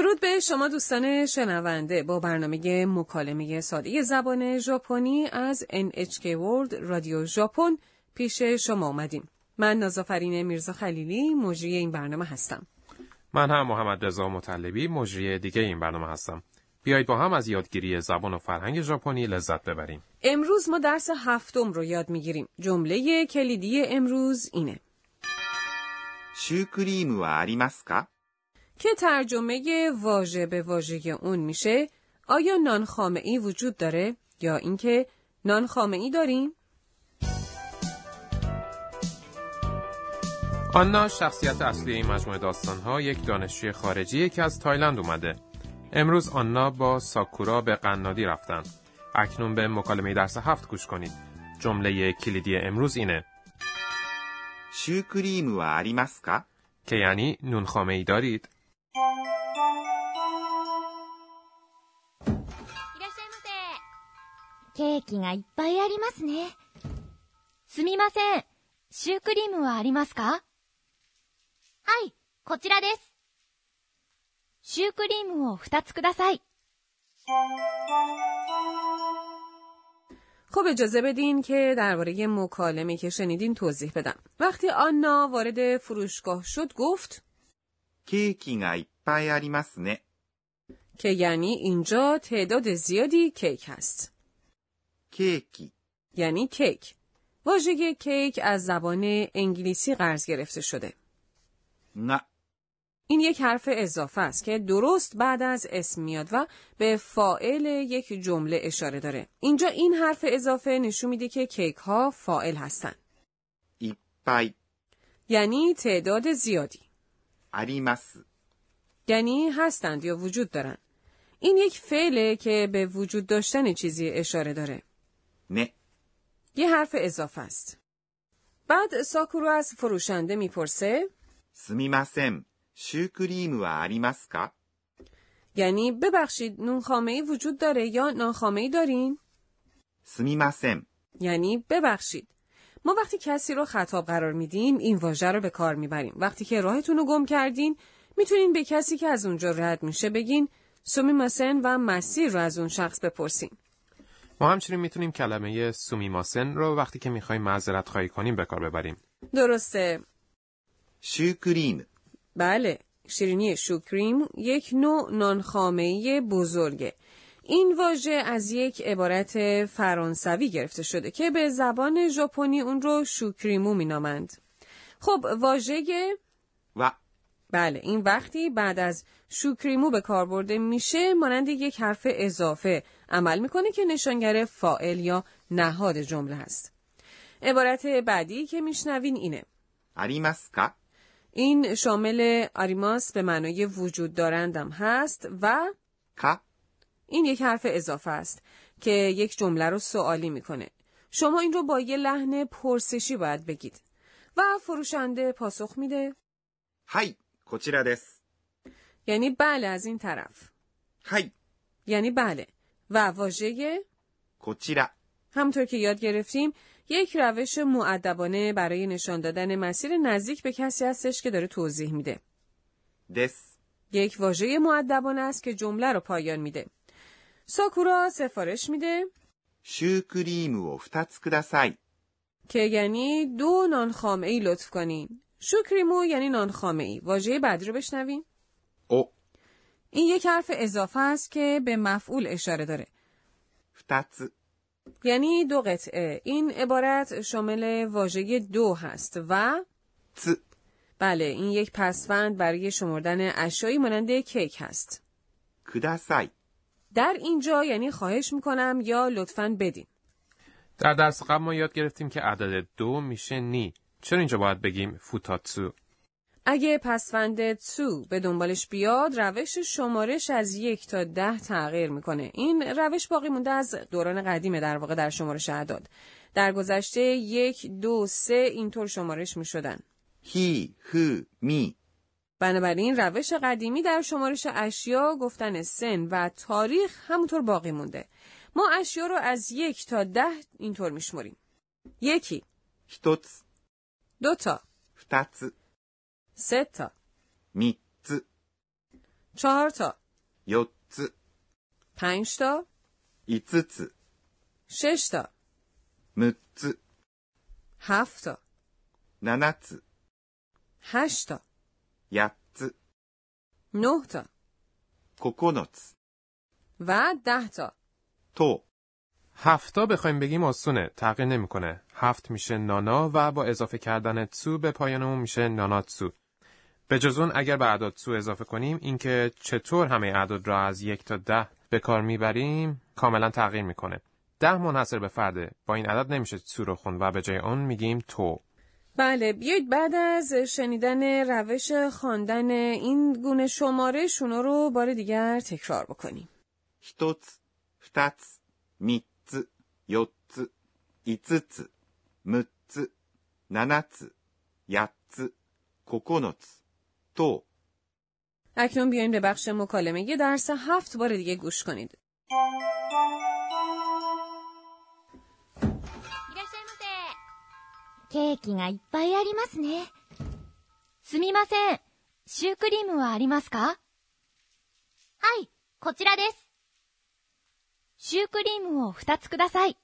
درود به شما دوستان شنونده با برنامه مکالمه ساده زبان ژاپنی از NHK World رادیو ژاپن پیش شما آمدیم. من نازافرین میرزا خلیلی مجری این برنامه هستم. من هم محمد رضا مطلبی مجری دیگه این برنامه هستم. بیایید با هم از یادگیری زبان و فرهنگ ژاپنی لذت ببریم. امروز ما درس هفتم رو یاد میگیریم. جمله کلیدی امروز اینه. シュークリームはありますか که ترجمه واژه به واژه اون میشه آیا نان ای وجود داره یا اینکه نان ای داریم؟ آنا شخصیت اصلی این مجموعه داستانها یک دانشجوی خارجی که از تایلند اومده. امروز آنا با ساکورا به قنادی رفتن. اکنون به مکالمه درس هفت گوش کنید. جمله کلیدی امروز اینه. شوکریم و که یعنی نون ای دارید؟ ケーキがいっぱいありますね。すみません。シュークリームはありますかはい、こちらです。シュークリームを2つください。 خب اجازه بدین که درباره مکالمه که شنیدین توضیح بدم. وقتی آنا وارد فروشگاه شد گفت ケーキがいっぱいありますね。 که یعنی اینجا تعداد زیادی کیک هست. کیکی. یعنی کیک. واژه کیک از زبان انگلیسی قرض گرفته شده. نه. این یک حرف اضافه است که درست بعد از اسم میاد و به فائل یک جمله اشاره داره. اینجا این حرف اضافه نشون میده که کیک ها فائل هستن. ایپای. یعنی تعداد زیادی. اریمس یعنی هستند یا وجود دارند. این یک فعله که به وجود داشتن چیزی اشاره داره. ね。 یه حرف اضافه است. بعد ساکورو از فروشنده میپرسه すみません。シュークリームはありますか یعنی ببخشید نون خامه ای وجود داره یا ناخامه ای دارین؟ すみません。 یعنی ببخشید. ما وقتی کسی رو خطاب قرار میدیم این واژه رو به کار میبریم. وقتی که راهتون رو گم کردین میتونین به کسی که از اونجا رد میشه بگین سومی ماسن و مسیر رو از اون شخص بپرسین. ما همچنین می‌تونیم کلمه سومیماسن رو وقتی که می‌خوایم معذرت خواهی کنیم به کار ببریم. درسته. شوکریم بله شیرینی شوکریم یک نوع نانخامه بزرگه. این واژه از یک عبارت فرانسوی گرفته شده که به زبان ژاپنی اون رو شوکریمو مینامند. خب واژه و بله این وقتی بعد از شوکریمو به کار برده میشه مانند یک حرف اضافه عمل می‌کنه که نشانگر فائل یا نهاد جمله هست. عبارت بعدی که میشنوین اینه. آریماسکا؟ این شامل آریماس به معنای وجود دارندم هست و کا؟ این یک حرف اضافه است که یک جمله رو سوالی می‌کنه. شما این رو با یه لحن پرسشی باید بگید و فروشنده پاسخ میده. هی こちらです。 یعنی بله از این طرف. はい、 یعنی بله. و واژه こちら همطور که یاد گرفتیم یک روش معدبانه برای نشان دادن مسیر نزدیک به کسی هستش که داره توضیح میده. です。 یک واژه معدبانه است که جمله رو پایان میده. ساکورا سفارش میده シュークリームを2つください。 که یعنی دو نان خامه ای لطف کنین. شکریمو یعنی نان ای واژه بعدی رو بشنویم. او. این یک حرف اضافه است که به مفعول اشاره داره. فتت. یعنی دو قطعه. این عبارت شامل واژه دو هست و ت. بله این یک پسوند برای شمردن اشیایی مانند کیک هست. کداسای در اینجا یعنی خواهش می‌کنم یا لطفاً بدین. در درس قبل ما یاد گرفتیم که عدد دو میشه نی. چرا اینجا باید بگیم فوتاتسو؟ اگه پسفند تو به دنبالش بیاد روش شمارش از یک تا ده تغییر می‌کنه. این روش باقی مونده از دوران قدیمه در واقع در شمارش اعداد. در گذشته یک دو سه اینطور شمارش می‌شدن. هی هو می. بنابراین روش قدیمی در شمارش اشیا گفتن سن و تاریخ همونطور باقی مونده. ما اشیا رو از یک تا ده اینطور میشمریم یکی. هیتوتس どた、二つ、せた、三つ、チた、四つ、パンした、五つ、シェした、六つ、ハフた、七つ、ハシた、八つ、ノた、九つ、ワダた、と。هفتا بخوایم بگیم آسونه تغییر نمی‌کنه. هفت میشه نانا و با اضافه کردن تسو به پایان اون میشه ناناتسو. به جز اون اگر به اعداد تسو اضافه کنیم اینکه چطور همه اعداد را از یک تا ده به کار می‌بریم کاملا تغییر می‌کنه. ده منحصر به فرده. با این عدد نمیشه تسو رو خوند و به جای اون میگیم تو. بله بیایید بعد از شنیدن روش خواندن این گونه شماره شونو رو بار دیگر تکرار بکنیم 1つ、2つ、3つ、4つ、5つ、6つ、7つ、8つ、9つ、と、 اکنون بیاین به بخش مکالمه یه درس هفت بار دیگه گوش کنید いらっしゃいませ。ケーキがいっぱいありますね。すみません。シュークリームはありますかはい、こちらです。 シュークリームを2つください。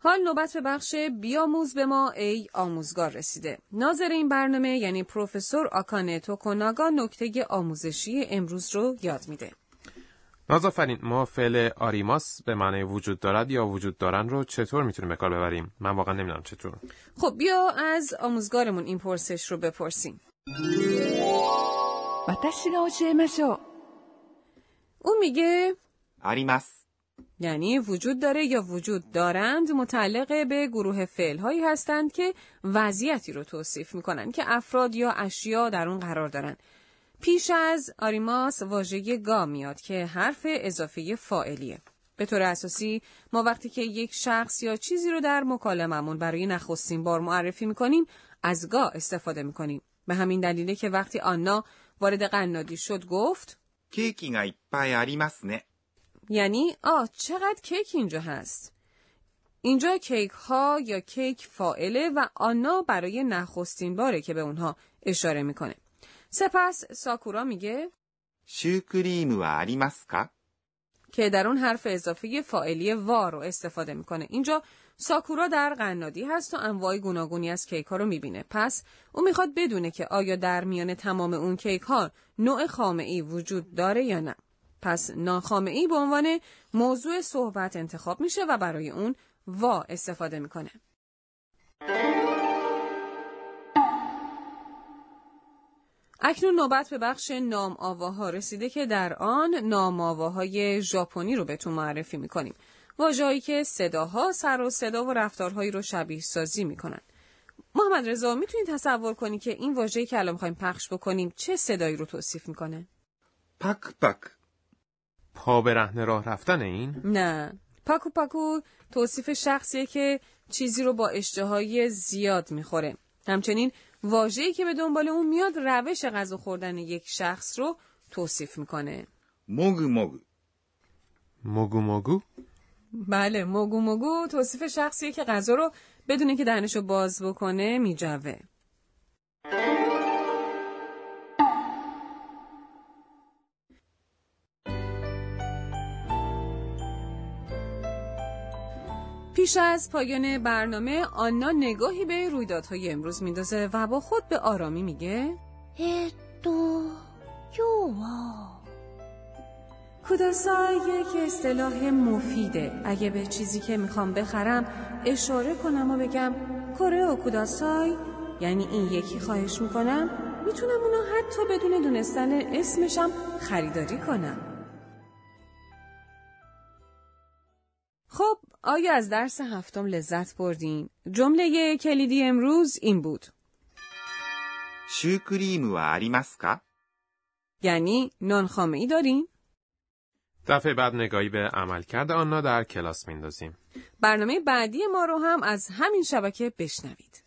حال نوبت به بخش بیاموز به ما ای آموزگار رسیده. ناظر این برنامه یعنی پروفسور آکانه توکوناگا نکته آموزشی امروز رو یاد میده. نازافرین ما فعل آریماس به معنی وجود دارد یا وجود دارن رو چطور میتونیم به کار ببریم؟ من واقعا نمیدونم چطور. خب بیا از آموزگارمون این پرسش رو بپرسیم. 私が教えましょう。 اون میگه あります。 یعنی وجود داره یا وجود دارند متعلق به گروه فعل هایی هستند که وضعیتی رو توصیف میکنن که افراد یا اشیا در اون قرار دارن. پیش از آریماس واژه گا میاد که حرف اضافه فاعلیه. به طور اساسی ما وقتی که یک شخص یا چیزی رو در مکالممون برای نخستین بار معرفی میکنیم از گا استفاده میکنیم. به همین دلیله که وقتی آنا وارد قنادی شد گفت ケーキがいっぱいありますね。 یعنی آه چقدر کیک اینجا هست اینجا کیک ها یا کیک فائله و آنا برای نخستین باره که به اونها اشاره میکنه سپس ساکورا میگه シュークリームはありますか که در اون حرف اضافه فائلی وا رو استفاده میکنه اینجا ساکورا در قنادی هست و انواع گوناگونی از کیک ها رو می‌بینه. پس او می‌خواد بدونه که آیا در میان تمام اون کیک ها نوع خامه ای وجود داره یا نه. پس ناخامه ای به عنوان موضوع صحبت انتخاب میشه و برای اون وا استفاده می‌کنه. اکنون نوبت به بخش نام آواها رسیده که در آن نام آواهای ژاپنی رو بهتون معرفی می‌کنیم. واژه‌ای که صداها سر و صدا و رفتارهایی رو شبیه سازی می‌کنن. محمد رضا می‌تونید تصور کنی که این واژه‌ای که الان می‌خوایم پخش بکنیم چه صدایی رو توصیف می‌کنه؟ پک پک. پا به رهن راه رفتن این؟ نه. پاکو پاکو توصیف شخصی که چیزی رو با اشتهای زیاد می‌خوره. همچنین واژه‌ای که به دنبال اون میاد روش غذا خوردن یک شخص رو توصیف می‌کنه. موگو موگو. موگو موگو؟ بله مگو موگو توصیف شخصیه که غذا رو بدون که دهنشو باز بکنه میجوه. پیش از پایان برنامه آنا نگاهی به رویدادهای امروز میندازه و با خود به آرامی میگه هدو یووا کوداسای یک اصطلاح مفیده اگه به چیزی که میخوام بخرم اشاره کنم و بگم کره و کوداسای یعنی این یکی خواهش میکنم میتونم اونو حتی بدون دونستن اسمشم خریداری کنم خب آیا از درس هفتم لذت بردین؟ جمله کلیدی امروز این بود シュークリームはありますか یعنی نان خامه ای دارین؟ دفعه بعد نگاهی به عملکرد آنها در کلاس میندازیم. برنامه بعدی ما رو هم از همین شبکه بشنوید